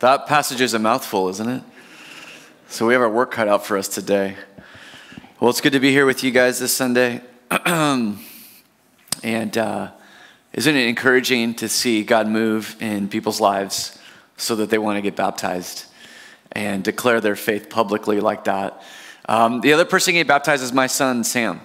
That passage is a mouthful, isn't it? So we have our work cut out for us today. Well, it's good to be here with you guys this Sunday. and uh, isn't it encouraging to see God move in people's lives so that they want to get baptized and declare their faith publicly like that? Um, the other person getting baptized is my son, Sam.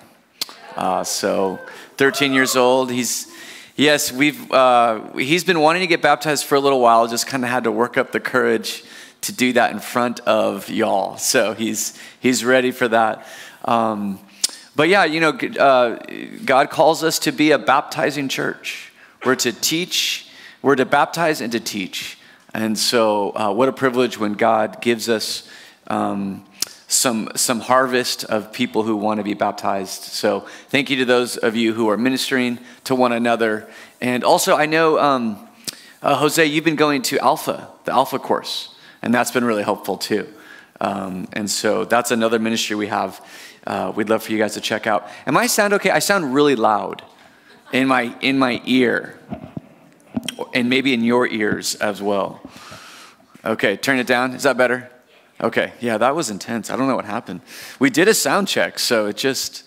Uh, so, 13 years old. He's Yes, we've, uh, he's been wanting to get baptized for a little while, just kind of had to work up the courage to do that in front of y'all. So he's, he's ready for that. Um, but yeah, you know, uh, God calls us to be a baptizing church. We're to teach, we're to baptize and to teach. And so, uh, what a privilege when God gives us um, some, some harvest of people who want to be baptized. So thank you to those of you who are ministering to one another. And also, I know, um, uh, Jose, you've been going to Alpha, the Alpha course, and that's been really helpful too. Um, and so that's another ministry we have. Uh, we'd love for you guys to check out. Am I sound okay? I sound really loud in my in my ear, and maybe in your ears as well. Okay, turn it down. Is that better? Okay, yeah, that was intense. I don't know what happened. We did a sound check, so it just,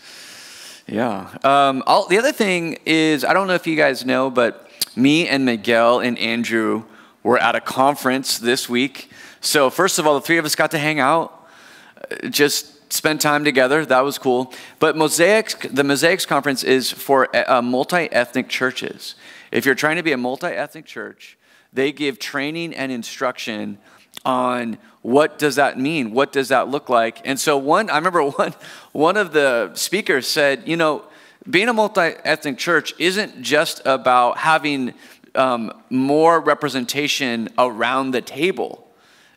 yeah. Um, all, the other thing is, I don't know if you guys know, but me and Miguel and Andrew were at a conference this week. So, first of all, the three of us got to hang out, uh, just spend time together. That was cool. But Mosaix, the Mosaix conference is for uh, multi ethnic churches. If you're trying to be a multi ethnic church, they give training and instruction on what does that mean? What does that look like? And so one, I remember one, one of the speakers said, you know, being a multi-ethnic church isn't just about having um, more representation around the table.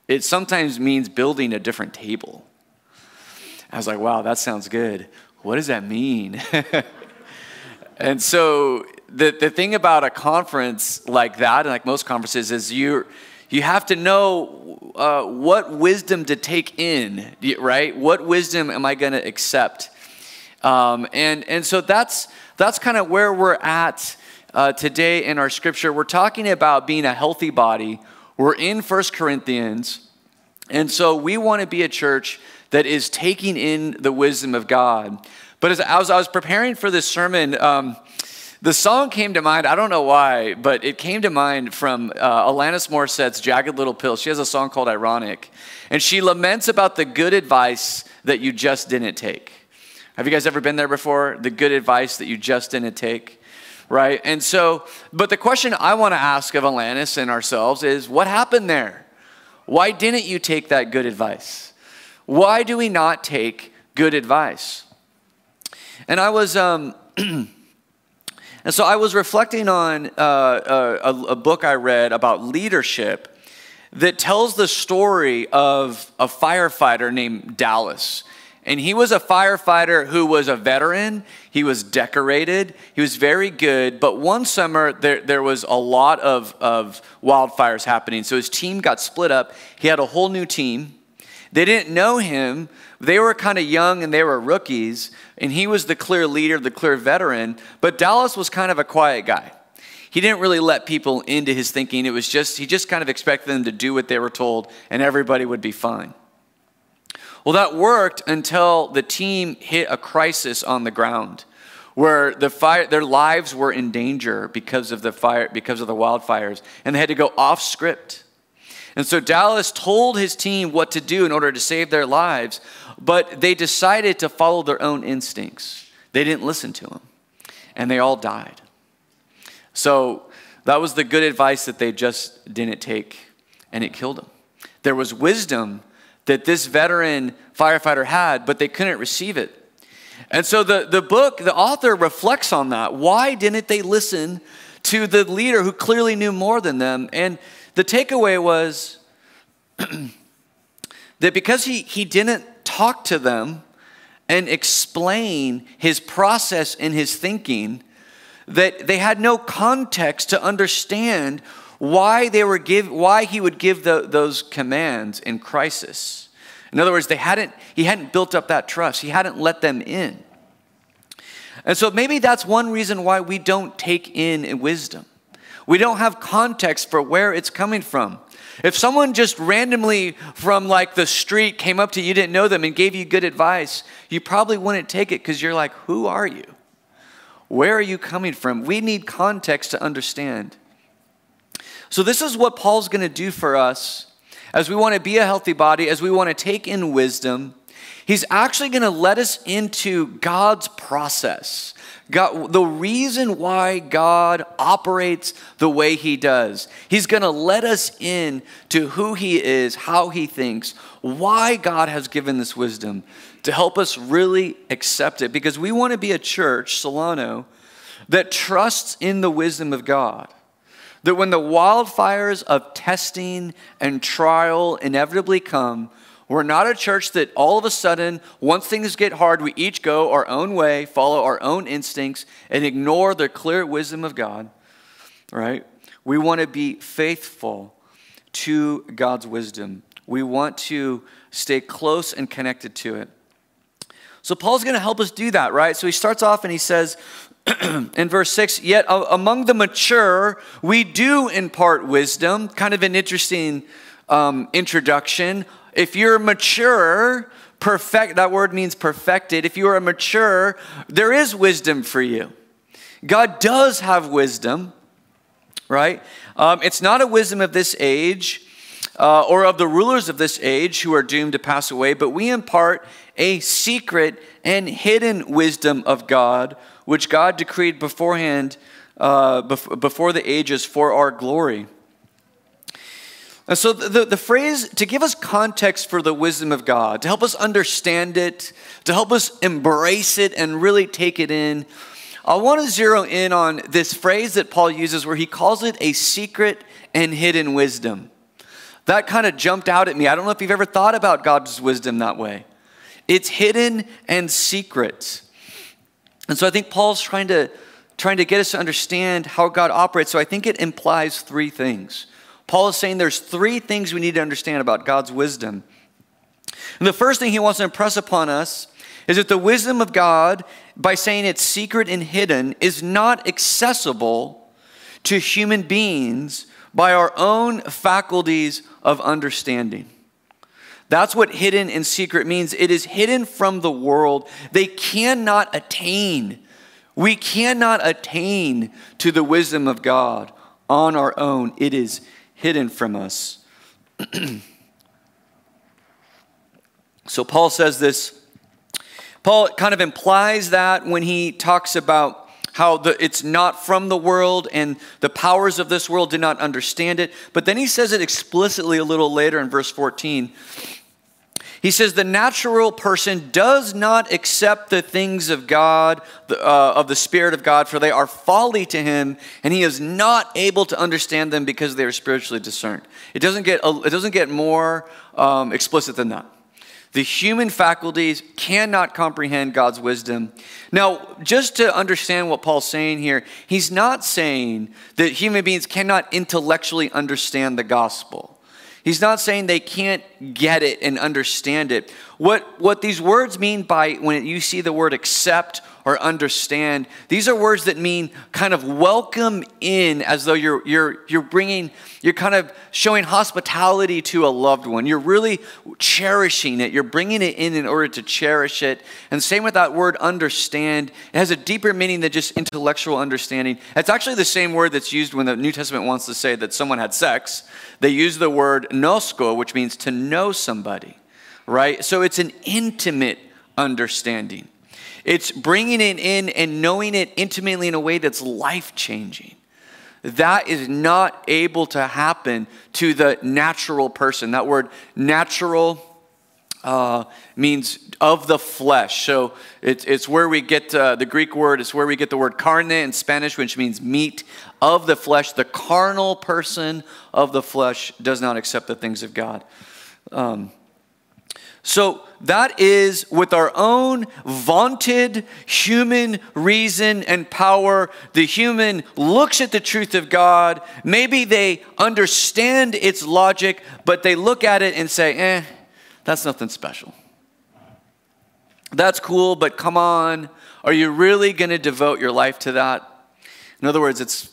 It sometimes means building a different table. I was like, wow, that sounds good. What does that mean? and so the, the thing about a conference like that, and like most conferences, is you're you have to know uh, what wisdom to take in, right? What wisdom am I going to accept? Um, and, and so that's, that's kind of where we're at uh, today in our scripture. We're talking about being a healthy body. We're in First Corinthians. And so we want to be a church that is taking in the wisdom of God. But as, as I was preparing for this sermon, um, the song came to mind, I don't know why, but it came to mind from uh, Alanis Morissette's Jagged Little Pill. She has a song called Ironic, and she laments about the good advice that you just didn't take. Have you guys ever been there before? The good advice that you just didn't take, right? And so, but the question I want to ask of Alanis and ourselves is what happened there? Why didn't you take that good advice? Why do we not take good advice? And I was, um, And so I was reflecting on uh, uh, a, a book I read about leadership that tells the story of a firefighter named Dallas. And he was a firefighter who was a veteran. He was decorated. He was very good. But one summer, there, there was a lot of, of wildfires happening. So his team got split up. He had a whole new team. They didn't know him. They were kind of young and they were rookies, and he was the clear leader, the clear veteran. But Dallas was kind of a quiet guy. He didn't really let people into his thinking. It was just, he just kind of expected them to do what they were told, and everybody would be fine. Well, that worked until the team hit a crisis on the ground where the fire, their lives were in danger because of the fire, because of the wildfires, and they had to go off script. And so Dallas told his team what to do in order to save their lives, but they decided to follow their own instincts. They didn't listen to him, and they all died. So that was the good advice that they just didn't take, and it killed them. There was wisdom that this veteran firefighter had, but they couldn't receive it. And so the, the book, the author reflects on that. Why didn't they listen to the leader who clearly knew more than them? And the takeaway was that because he, he didn't talk to them and explain his process and his thinking, that they had no context to understand why they were give why he would give the, those commands in crisis. In other words, they hadn't he hadn't built up that trust. He hadn't let them in. And so maybe that's one reason why we don't take in wisdom. We don't have context for where it's coming from. If someone just randomly from like the street came up to you, you didn't know them, and gave you good advice, you probably wouldn't take it because you're like, who are you? Where are you coming from? We need context to understand. So, this is what Paul's going to do for us as we want to be a healthy body, as we want to take in wisdom. He's actually going to let us into God's process. God, the reason why God operates the way He does. He's going to let us in to who He is, how He thinks, why God has given this wisdom to help us really accept it. Because we want to be a church, Solano, that trusts in the wisdom of God. That when the wildfires of testing and trial inevitably come, we're not a church that all of a sudden, once things get hard, we each go our own way, follow our own instincts, and ignore the clear wisdom of God, right? We want to be faithful to God's wisdom. We want to stay close and connected to it. So Paul's going to help us do that, right? So he starts off and he says in verse 6, yet among the mature, we do impart wisdom. Kind of an interesting um, introduction. If you're mature, perfect, that word means perfected. If you are mature, there is wisdom for you. God does have wisdom, right? Um, it's not a wisdom of this age uh, or of the rulers of this age who are doomed to pass away, but we impart a secret and hidden wisdom of God, which God decreed beforehand, uh, before the ages for our glory. And so, the, the phrase to give us context for the wisdom of God, to help us understand it, to help us embrace it and really take it in, I want to zero in on this phrase that Paul uses where he calls it a secret and hidden wisdom. That kind of jumped out at me. I don't know if you've ever thought about God's wisdom that way. It's hidden and secret. And so I think Paul's trying to trying to get us to understand how God operates. So I think it implies three things. Paul is saying there's three things we need to understand about God's wisdom. And the first thing he wants to impress upon us is that the wisdom of God, by saying it's secret and hidden, is not accessible to human beings by our own faculties of understanding. That's what hidden and secret means. It is hidden from the world. They cannot attain. We cannot attain to the wisdom of God on our own. It is hidden from us. so Paul says this. Paul kind of implies that when he talks about how the, it's not from the world and the powers of this world did not understand it. But then he says it explicitly a little later in verse 14. He says, The natural person does not accept the things of God, uh, of the Spirit of God, for they are folly to him, and he is not able to understand them because they are spiritually discerned. It doesn't get, it doesn't get more um, explicit than that. The human faculties cannot comprehend God's wisdom. Now, just to understand what Paul's saying here, he's not saying that human beings cannot intellectually understand the gospel. He's not saying they can't get it and understand it. What, what these words mean by when you see the word accept or understand. These are words that mean kind of welcome in as though you're, you're, you're bringing, you're kind of showing hospitality to a loved one. You're really cherishing it. You're bringing it in in order to cherish it. And same with that word understand. It has a deeper meaning than just intellectual understanding. It's actually the same word that's used when the New Testament wants to say that someone had sex. They use the word gnosko, which means to know somebody, right? So it's an intimate understanding. It's bringing it in and knowing it intimately in a way that's life changing. That is not able to happen to the natural person. That word natural uh, means of the flesh. So it, it's where we get uh, the Greek word, it's where we get the word carne in Spanish, which means meat of the flesh. The carnal person of the flesh does not accept the things of God. Um, so that is with our own vaunted human reason and power. The human looks at the truth of God. Maybe they understand its logic, but they look at it and say, eh, that's nothing special. That's cool, but come on. Are you really going to devote your life to that? In other words, it's,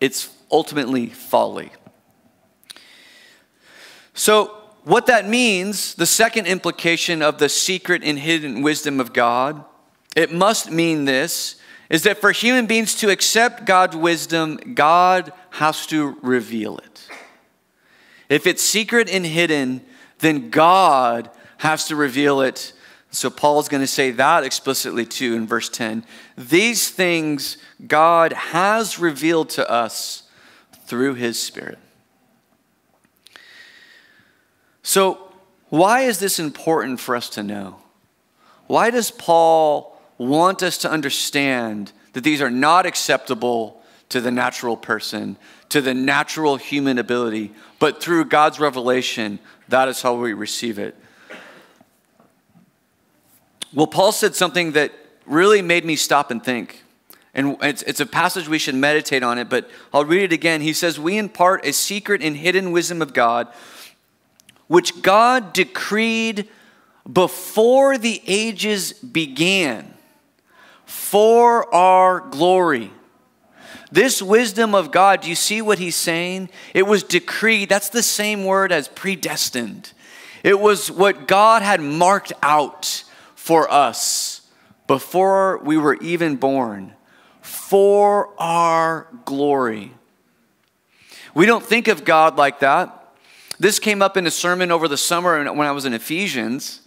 it's ultimately folly. So, what that means, the second implication of the secret and hidden wisdom of God, it must mean this is that for human beings to accept God's wisdom, God has to reveal it. If it's secret and hidden, then God has to reveal it. So Paul's going to say that explicitly too in verse 10. These things God has revealed to us through his Spirit. So, why is this important for us to know? Why does Paul want us to understand that these are not acceptable to the natural person, to the natural human ability, but through God's revelation, that is how we receive it. Well, Paul said something that really made me stop and think. And it's, it's a passage we should meditate on it, but I'll read it again. He says, We impart a secret and hidden wisdom of God, which God decreed before the ages began for our glory. This wisdom of God, do you see what he's saying? It was decreed. That's the same word as predestined. It was what God had marked out for us before we were even born, for our glory. We don't think of God like that. This came up in a sermon over the summer when I was in Ephesians,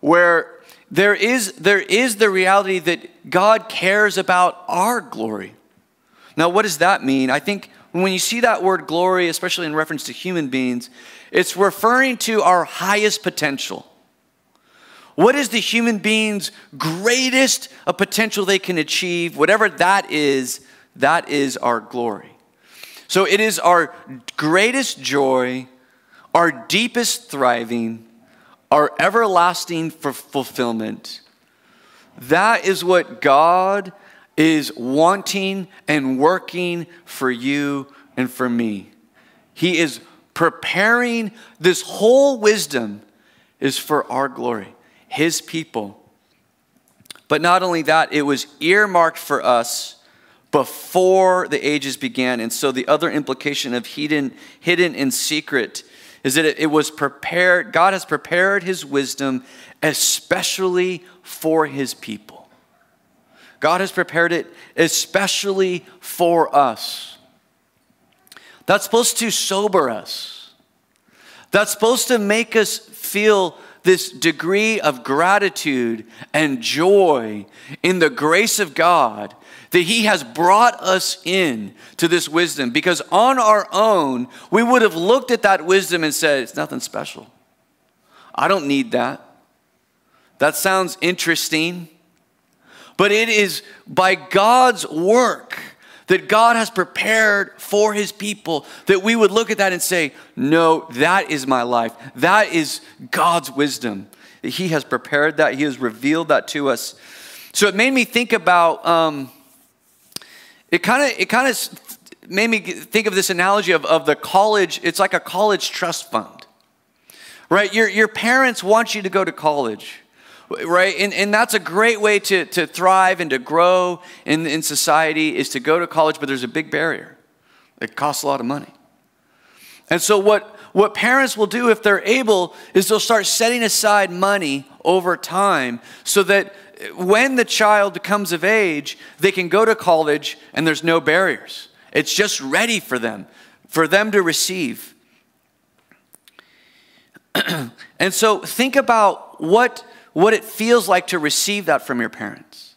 where there is, there is the reality that God cares about our glory. Now, what does that mean? I think when you see that word glory, especially in reference to human beings, it's referring to our highest potential. What is the human being's greatest a potential they can achieve? Whatever that is, that is our glory. So it is our greatest joy, our deepest thriving, our everlasting fulfillment. That is what God is wanting and working for you and for me. He is preparing this whole wisdom is for our glory, His people. But not only that, it was earmarked for us before the ages began. And so the other implication of hidden, hidden in secret is that it was prepared, God has prepared his wisdom especially for his people. God has prepared it especially for us. That's supposed to sober us. That's supposed to make us feel this degree of gratitude and joy in the grace of God that he has brought us in to this wisdom because on our own we would have looked at that wisdom and said it's nothing special i don't need that that sounds interesting but it is by god's work that God has prepared for his people, that we would look at that and say, No, that is my life. That is God's wisdom. He has prepared that, He has revealed that to us. So it made me think about um, it kind of it kind of made me think of this analogy of, of the college. It's like a college trust fund, right? Your, your parents want you to go to college, right? And, and that's a great way to, to thrive and to grow in, in society is to go to college, but there's a big barrier. It costs a lot of money. And so what, what parents will do if they're able is they'll start setting aside money over time so that when the child comes of age, they can go to college and there's no barriers. It's just ready for them, for them to receive. and so think about what, what it feels like to receive that from your parents.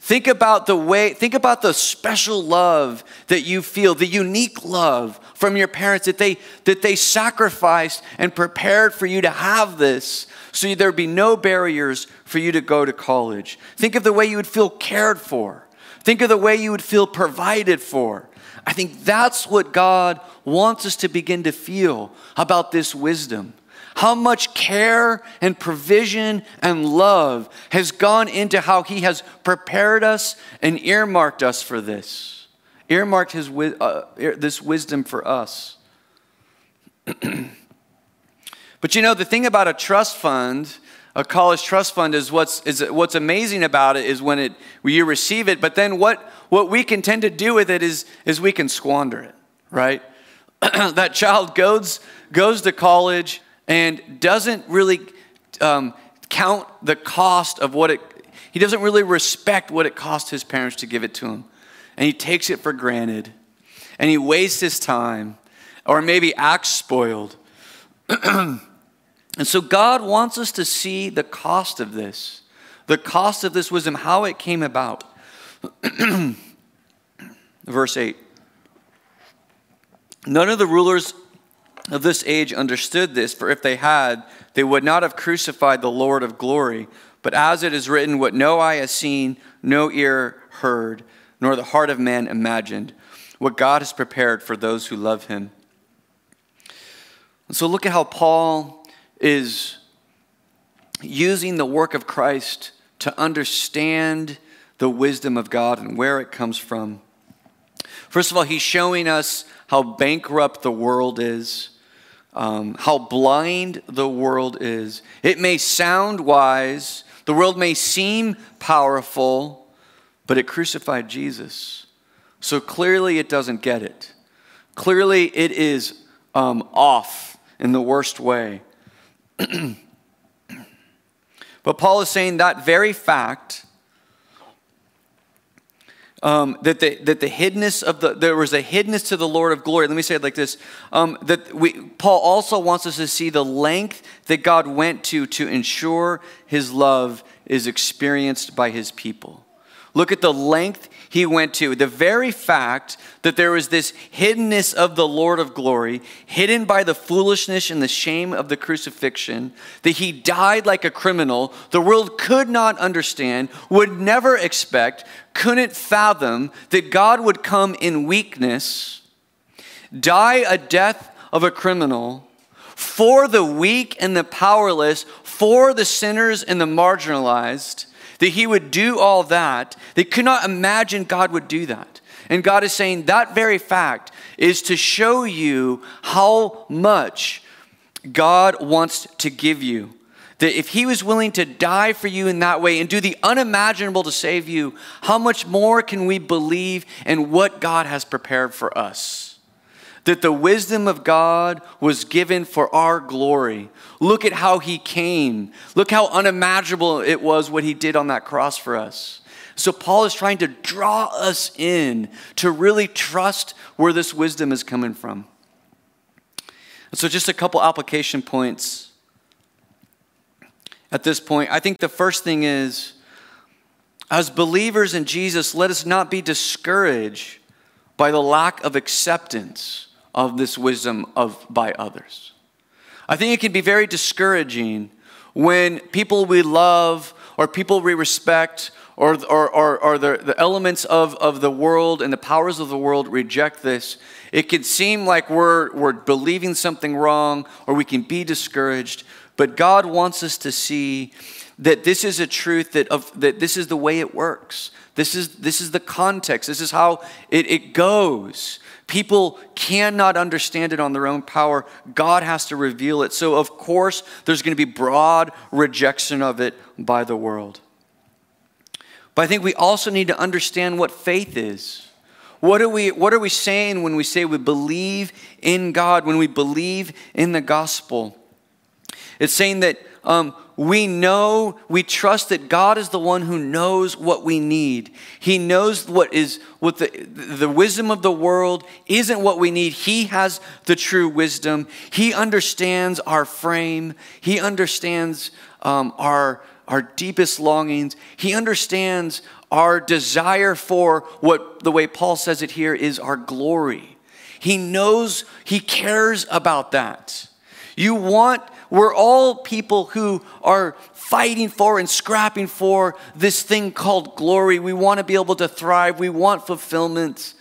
Think about the way, think about the special love that you feel, the unique love from your parents that they, that they sacrificed and prepared for you to have this so there'd be no barriers for you to go to college. Think of the way you would feel cared for. Think of the way you would feel provided for. I think that's what God wants us to begin to feel about this wisdom. How much care and provision and love has gone into how He has prepared us and earmarked us for this, earmarked his, uh, this wisdom for us. But you know, the thing about a trust fund, a college trust fund, is what's, is what's amazing about it is when, it, when you receive it, but then what, what we can tend to do with it is, is we can squander it. right? that child goes, goes to college and doesn't really um, count the cost of what it, he doesn't really respect what it cost his parents to give it to him. And he takes it for granted. And he wastes his time or maybe acts spoiled. and so God wants us to see the cost of this, the cost of this wisdom, how it came about. Verse 8 None of the rulers of this age understood this, for if they had, they would not have crucified the Lord of glory. But as it is written, what no eye has seen, no ear heard, nor the heart of man imagined, what God has prepared for those who love him. So look at how Paul is using the work of Christ to understand the wisdom of God and where it comes from. First of all, he's showing us how bankrupt the world is, um, how blind the world is. It may sound wise, the world may seem powerful, but it crucified Jesus. So clearly it doesn't get it. Clearly it is um, off in the worst way. but Paul is saying that very fact um, that, the, that the hiddenness of the, there was a hiddenness to the Lord of glory. Let me say it like this. Um, that we, Paul also wants us to see the length that God went to to ensure his love is experienced by his people. Look at the length he went to. The very fact that there was this hiddenness of the Lord of glory, hidden by the foolishness and the shame of the crucifixion, that he died like a criminal, the world could not understand, would never expect, couldn't fathom that God would come in weakness, die a death of a criminal for the weak and the powerless, for the sinners and the marginalized that he would do all that. They could not imagine God would do that. And God is saying that very fact is to show you how much God wants to give you. That if he was willing to die for you in that way and do the unimaginable to save you, how much more can we believe in what God has prepared for us? That the wisdom of God was given for our glory. Look at how he came. Look how unimaginable it was what he did on that cross for us. So, Paul is trying to draw us in to really trust where this wisdom is coming from. So, just a couple application points at this point. I think the first thing is, as believers in Jesus, let us not be discouraged by the lack of acceptance of this wisdom of by others. I think it can be very discouraging when people we love or people we respect or, or, or, or the, the elements of, of the world and the powers of the world reject this. It can seem like we're, we're believing something wrong or we can be discouraged, but God wants us to see that this is a truth that, of, that this is the way it works. This is, this is the context. This is how it, it goes. People cannot understand it on their own power. God has to reveal it. So, of course, there's going to be broad rejection of it by the world. But I think we also need to understand what faith is. What are, we, what are we saying when we say we believe in God, when we believe in the gospel? It's saying that um, we know, we trust that God is the one who knows what we need. He knows what is what the, the wisdom of the world isn't what we need. He has the true wisdom. He understands our frame. He understands um, our, our deepest longings. He understands our desire for what the way Paul says it here is our glory. He knows, he cares about that. You want we're all people who are fighting for and scrapping for this thing called glory. We want to be able to thrive, we want fulfillment.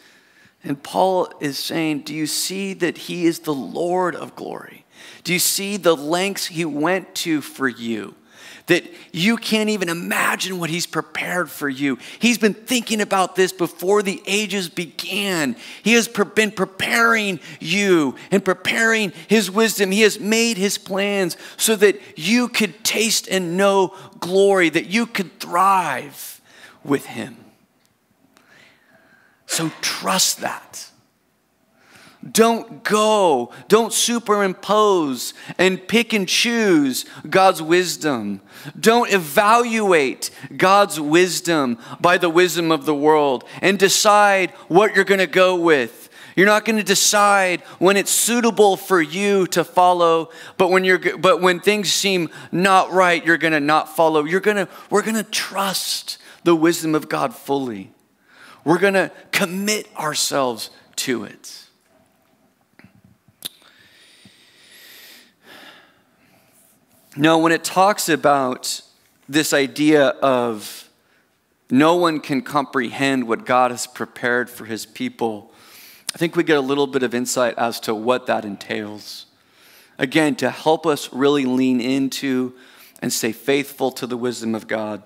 And Paul is saying, Do you see that he is the Lord of glory? Do you see the lengths he went to for you? That you can't even imagine what He's prepared for you. He's been thinking about this before the ages began. He has been preparing you and preparing His wisdom. He has made His plans so that you could taste and know glory, that you could thrive with Him. So trust that. Don't go. Don't superimpose and pick and choose God's wisdom. Don't evaluate God's wisdom by the wisdom of the world and decide what you're going to go with. You're not going to decide when it's suitable for you to follow, but when you're but when things seem not right, you're going to not follow. You're going to we're going to trust the wisdom of God fully. We're going to commit ourselves to it. No, when it talks about this idea of no one can comprehend what God has prepared for his people, I think we get a little bit of insight as to what that entails. Again, to help us really lean into and stay faithful to the wisdom of God.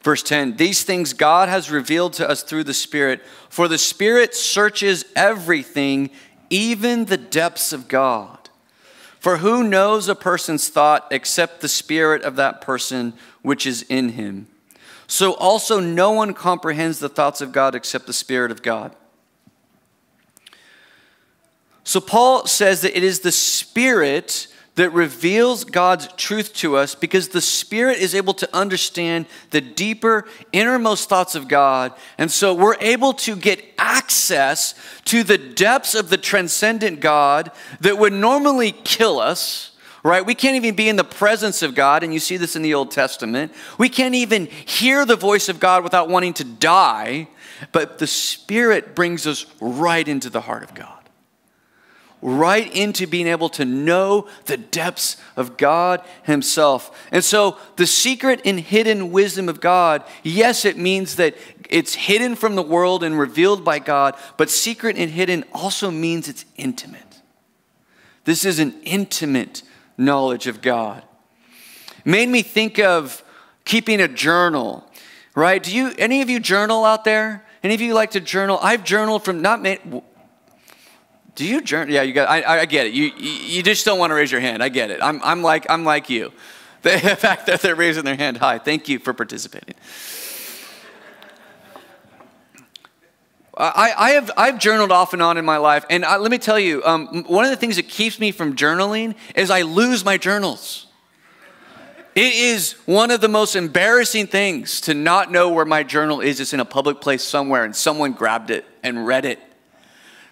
Verse 10 These things God has revealed to us through the Spirit, for the Spirit searches everything, even the depths of God. For who knows a person's thought except the spirit of that person which is in him? So also no one comprehends the thoughts of God except the Spirit of God. So Paul says that it is the Spirit that reveals God's truth to us because the Spirit is able to understand the deeper, innermost thoughts of God. And so we're able to get access to the depths of the transcendent God that would normally kill us. Right? We can't even be in the presence of God, and you see this in the Old Testament. We can't even hear the voice of God without wanting to die, but the Spirit brings us right into the heart of God right into being able to know the depths of God Himself. And so, the secret and hidden wisdom of God, yes, it means that it's hidden from the world and revealed by God, but secret and hidden also means it's intimate. This is an intimate knowledge of God. made me think of keeping a journal, right? Do you, any of you journal out there? Any of you like to journal? I've journaled from not do you journal? Yeah, you got. I, I get it. You, you just don't want to raise your hand. I get it. I'm, I'm like I'm like you. The fact that they're raising their hand high. Thank you for participating. I, I have I've journaled off and on in my life, and I, let me tell you, um, one of the things that keeps me from journaling is I lose my journals. It is one of the most embarrassing things to not know where my journal is. It's in a public place somewhere, and someone grabbed it and read it.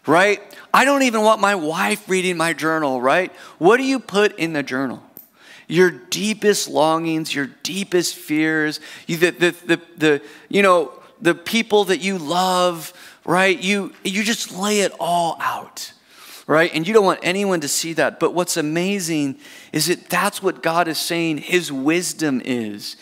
Right? I don't even want my wife reading my journal, right? What do you put in the journal? Your deepest longings, your deepest fears, you, the, the, the, the, you know, the people that you love, right? You, you just lay it all out, right? And you don't want anyone to see that. But what's amazing is that that's what God is saying His wisdom is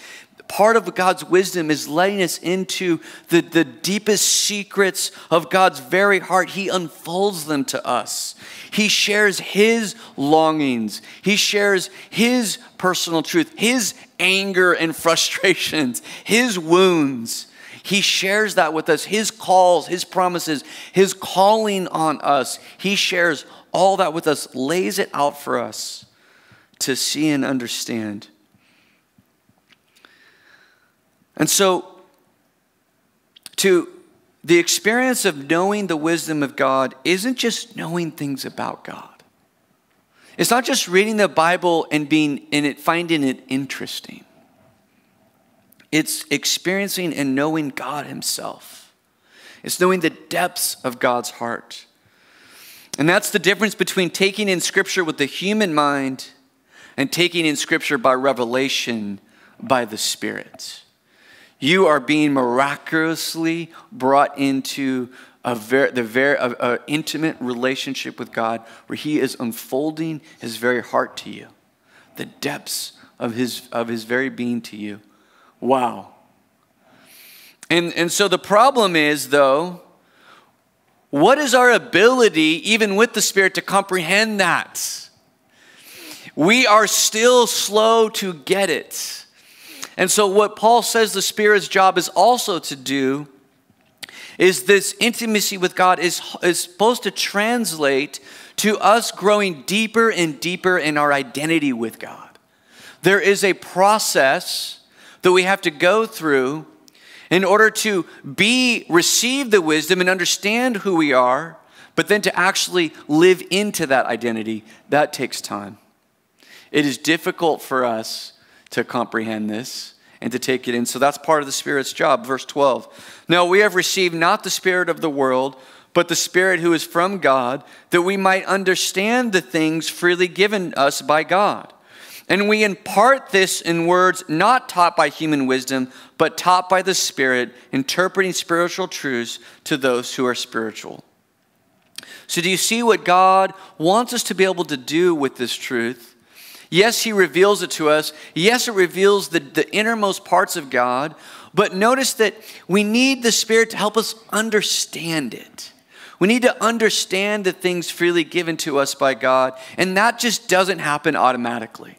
part of God's wisdom is letting us into the, the deepest secrets of God's very heart. He unfolds them to us. He shares His longings, He shares His personal truth, His anger and frustrations, His wounds. He shares that with us, His calls, His promises, His calling on us. He shares all that with us, lays it out for us to see and understand. And so, to the experience of knowing the wisdom of God isn't just knowing things about God. It's not just reading the Bible and being in it, finding it interesting. It's experiencing and knowing God Himself. It's knowing the depths of God's heart. And that's the difference between taking in Scripture with the human mind and taking in Scripture by revelation by the Spirit. You are being miraculously brought into a very, the very a, a intimate relationship with God where He is unfolding His very heart to you, the depths of His, of his very being to you. Wow. And, and so the problem is, though, what is our ability, even with the Spirit, to comprehend that? We are still slow to get it. And so, what Paul says the Spirit's job is also to do is this intimacy with God is, is supposed to translate to us growing deeper and deeper in our identity with God. There is a process that we have to go through in order to be receive the wisdom and understand who we are But then to actually live into that identity, that takes time. It is difficult for us to comprehend this and to take it in. So that's part of the Spirit's job. Verse 12. Now we have received not the Spirit of the world, but the Spirit who is from God, that we might understand the things freely given us by God. And we impart this in words not taught by human wisdom, but taught by the Spirit, interpreting spiritual truths to those who are spiritual. So, do you see what God wants us to be able to do with this truth? Yes, He reveals it to us. Yes, it reveals the, the innermost parts of God. But notice that we need the Spirit to help us understand it. We need to understand the things freely given to us by God, and that just doesn't happen automatically.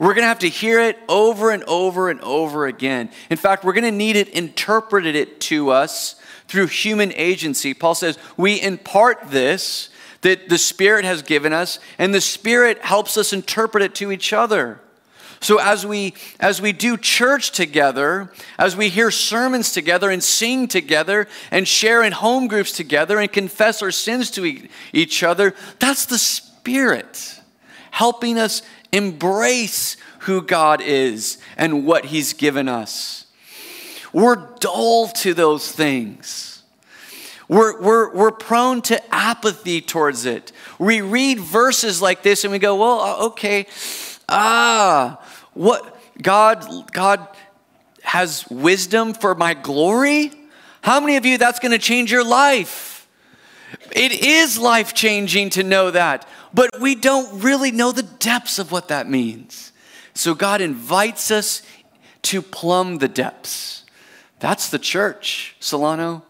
We're going to have to hear it over and over and over again. In fact, we're going to need it interpreted it to us through human agency. Paul says, We impart this that the Spirit has given us, and the Spirit helps us interpret it to each other. So as we as we do church together, as we hear sermons together and sing together and share in home groups together and confess our sins to each other, that's the Spirit helping us embrace who God is and what He's given us. We're dull to those things. We're, we're, we're prone to apathy towards it. We read verses like this and we go, well, uh, okay, ah, what? God, God has wisdom for my glory? How many of you that's going to change your life? It is life changing to know that, but we don't really know the depths of what that means. So God invites us to plumb the depths. That's the church, Solano.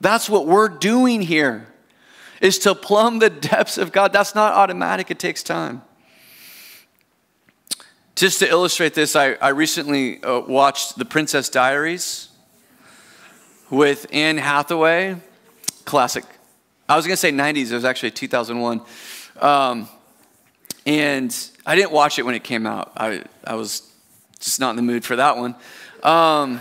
That's what we're doing here, is to plumb the depths of God. That's not automatic, it takes time. Just to illustrate this, I, I recently uh, watched The Princess Diaries with Anne Hathaway. Classic. I was going to say 90s, it was actually 2001. Um, and I didn't watch it when it came out. I, I was just not in the mood for that one. Um,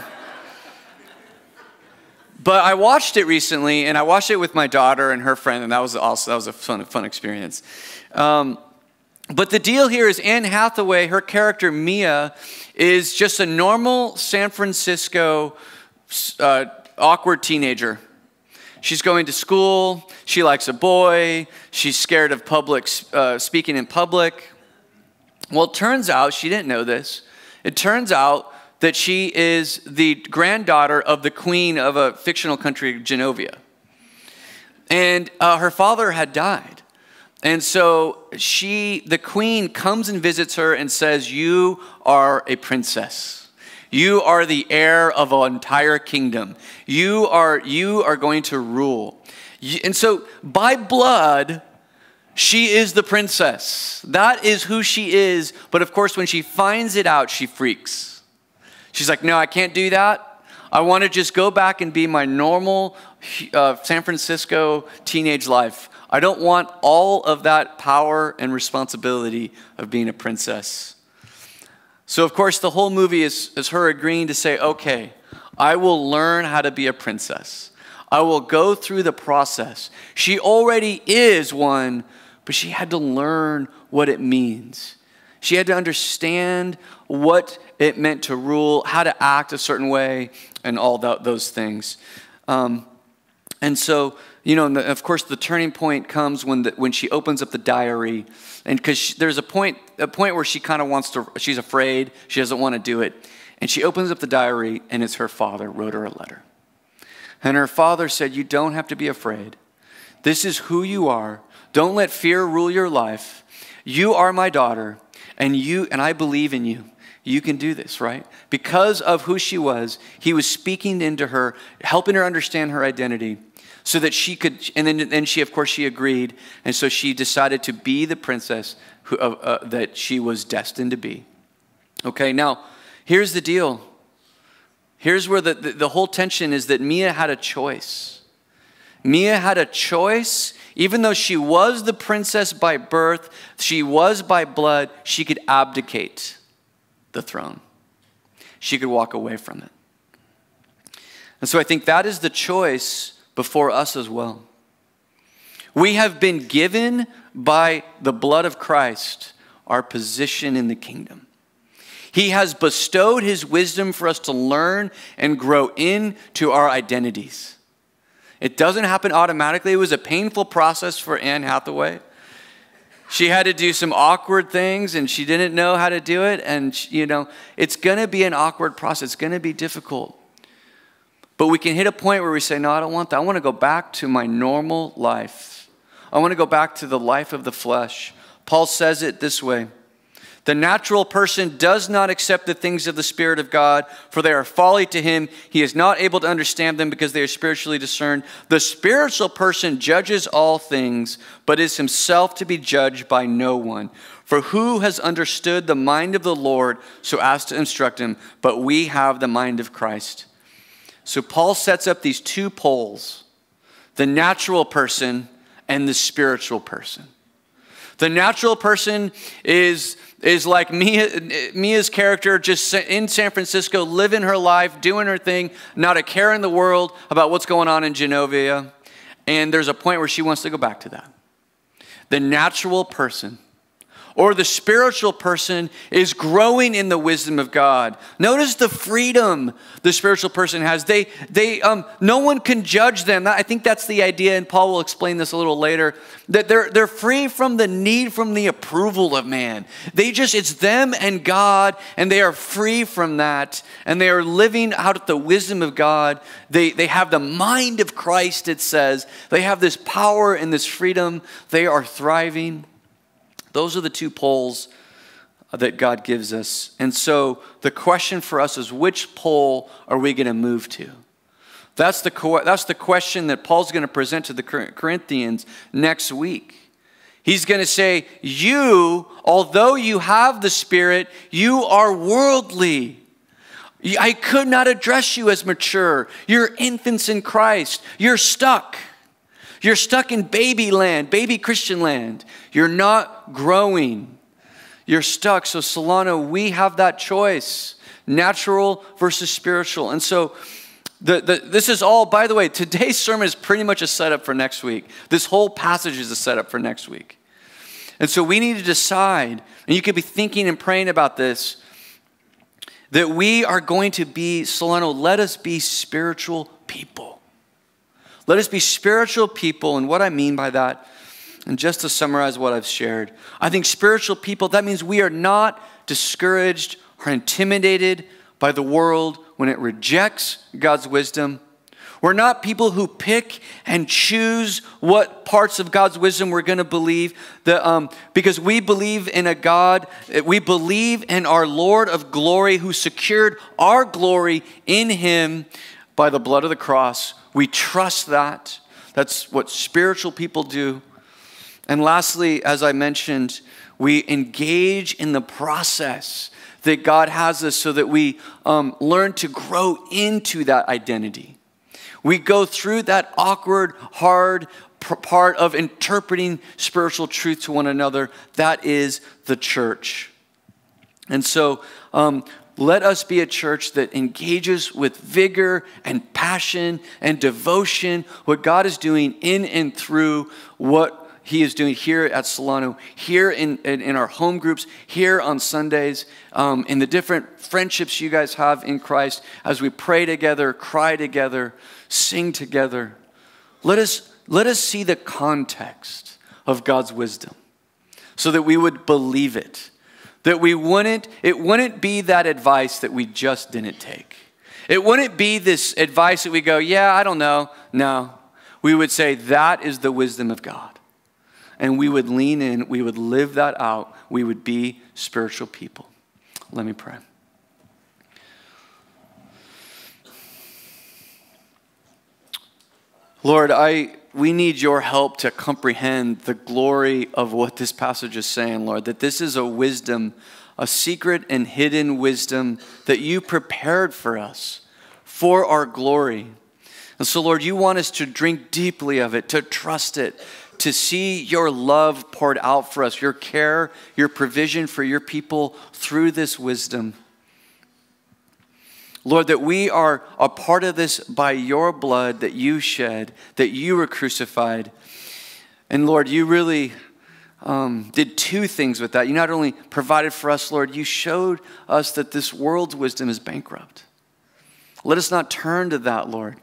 but I watched it recently, and I watched it with my daughter and her friend, and that was also that was a fun, fun experience. Um, but the deal here is Anne Hathaway, her character Mia, is just a normal San Francisco uh, awkward teenager. She's going to school, she likes a boy, she's scared of public uh, speaking in public. Well, it turns out, she didn't know this, it turns out that she is the granddaughter of the queen of a fictional country, Genovia. And uh, her father had died. And so she, the queen, comes and visits her and says, You are a princess. You are the heir of an entire kingdom. You are, you are going to rule. And so, by blood, she is the princess. That is who she is. But of course, when she finds it out, she freaks. She's like, No, I can't do that. I want to just go back and be my normal uh, San Francisco teenage life. I don't want all of that power and responsibility of being a princess. So, of course, the whole movie is, is her agreeing to say, okay, I will learn how to be a princess. I will go through the process. She already is one, but she had to learn what it means. She had to understand what it meant to rule, how to act a certain way, and all that, those things. Um, and so you know, the, of course, the turning point comes when, the, when she opens up the diary. And because there's a point, a point where she kind of wants to, she's afraid, she doesn't want to do it. And she opens up the diary, and it's her father wrote her a letter. And her father said, You don't have to be afraid. This is who you are. Don't let fear rule your life. You are my daughter, and you and I believe in you. You can do this, right? Because of who she was, he was speaking into her, helping her understand her identity so that she could, and then, she, of course, she agreed. And so she decided to be the princess who, uh, uh, that she was destined to be. Okay, now, here's the deal. Here's where the, the, the whole tension is that Mia had a choice. Mia had a choice. Even though she was the princess by birth, she was by blood, she could abdicate the throne. She could walk away from it. And so I think that is the choice before us as well. We have been given by the blood of Christ our position in the kingdom. He has bestowed his wisdom for us to learn and grow into our identities. It doesn't happen automatically. It was a painful process for Anne Hathaway. She had to do some awkward things and she didn't know how to do it. And, you know, it's going to be an awkward process. It's going to be difficult. But we can hit a point where we say, No, I don't want that. I want to go back to my normal life. I want to go back to the life of the flesh. Paul says it this way the natural person does not accept the things of the Spirit of God, for they are folly to him. He is not able to understand them because they are spiritually discerned. The spiritual person judges all things, but is himself to be judged by no one. For who has understood the mind of the Lord so as to instruct him? But we have the mind of Christ. So Paul sets up these two poles the natural person and the spiritual person. The natural person is is like Mia, Mia's character just in San Francisco, living her life, doing her thing, not a care in the world about what's going on in Genovia. And there's a point where she wants to go back to that. The natural person or the spiritual person is growing in the wisdom of God. Notice the freedom the spiritual person has. They, they, um, no one can judge them. I think that's the idea, and Paul will explain this a little later. That they're, they're free from the need from the approval of man. They just, it's them and God, and they are free from that, and they are living out the wisdom of God. They, they have the mind of Christ, it says. They have this power and this freedom. They are thriving. Those are the two poles that God gives us. And so the question for us is which pole are we going to move to? That's the, that's the question that Paul's going to present to the Corinthians next week. He's going to say, You, although you have the Spirit, you are worldly. I could not address you as mature. You're infants in Christ. You're stuck. You're stuck in baby land, baby Christian land. You're not growing. You're stuck. So, Solano, we have that choice natural versus spiritual. And so, the, the, this is all, by the way, today's sermon is pretty much a setup for next week. This whole passage is a setup for next week. And so we need to decide, and you could be thinking and praying about this, that we are going to be, Solano, let us be spiritual people. Let us be spiritual people. And what I mean by that, and just to summarize what I've shared, I think spiritual people, that means we are not discouraged or intimidated by the world when it rejects God's wisdom. We're not people who pick and choose what parts of God's wisdom we're going to believe, that, um, because we believe in a God, we believe in our Lord of glory who secured our glory in Him by the blood of the cross. We trust that. That's what spiritual people do. And lastly, as I mentioned, we engage in the process that God has us so that we um, learn to grow into that identity. We go through that awkward, hard part of interpreting spiritual truth to one another. That is the church. And so, um, let us be a church that engages with vigor and passion and devotion what God is doing in and through what He is doing here at Solano, here in, in, in our home groups, here on Sundays, um, in the different friendships you guys have in Christ as we pray together, cry together, sing together. Let us, let us see the context of God's wisdom so that we would believe it that we wouldn't, it wouldn't be that advice that we just didn't take. It wouldn't be this advice that we go, yeah, I don't know. No. We would say, that is the wisdom of God. And we would lean in, we would live that out, we would be spiritual people. Let me pray. Lord, I we need your help to comprehend the glory of what this passage is saying, Lord, that this is a wisdom, a secret and hidden wisdom that you prepared for us for our glory. And so, Lord, you want us to drink deeply of it, to trust it, to see your love poured out for us, your care, your provision for your people through this wisdom. Lord, that we are a part of this by your blood that you shed, that you were crucified. And Lord, you really um, did two things with that. You not only provided for us, Lord, you showed us that this world's wisdom is bankrupt. Let us not turn to that, Lord.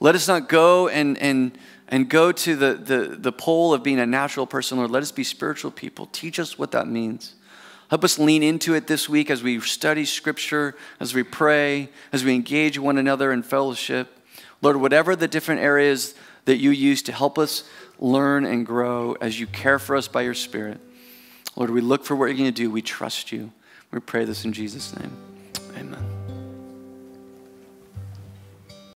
Let us not go and, and, and go to the, the, the pole of being a natural person, Lord. Let us be spiritual people. Teach us what that means. Help us lean into it this week as we study Scripture, as we pray, as we engage one another in fellowship. Lord, whatever the different areas that you use to help us learn and grow as you care for us by your Spirit. Lord, we look for what you're going to do. We trust you. We pray this in Jesus' name. Amen.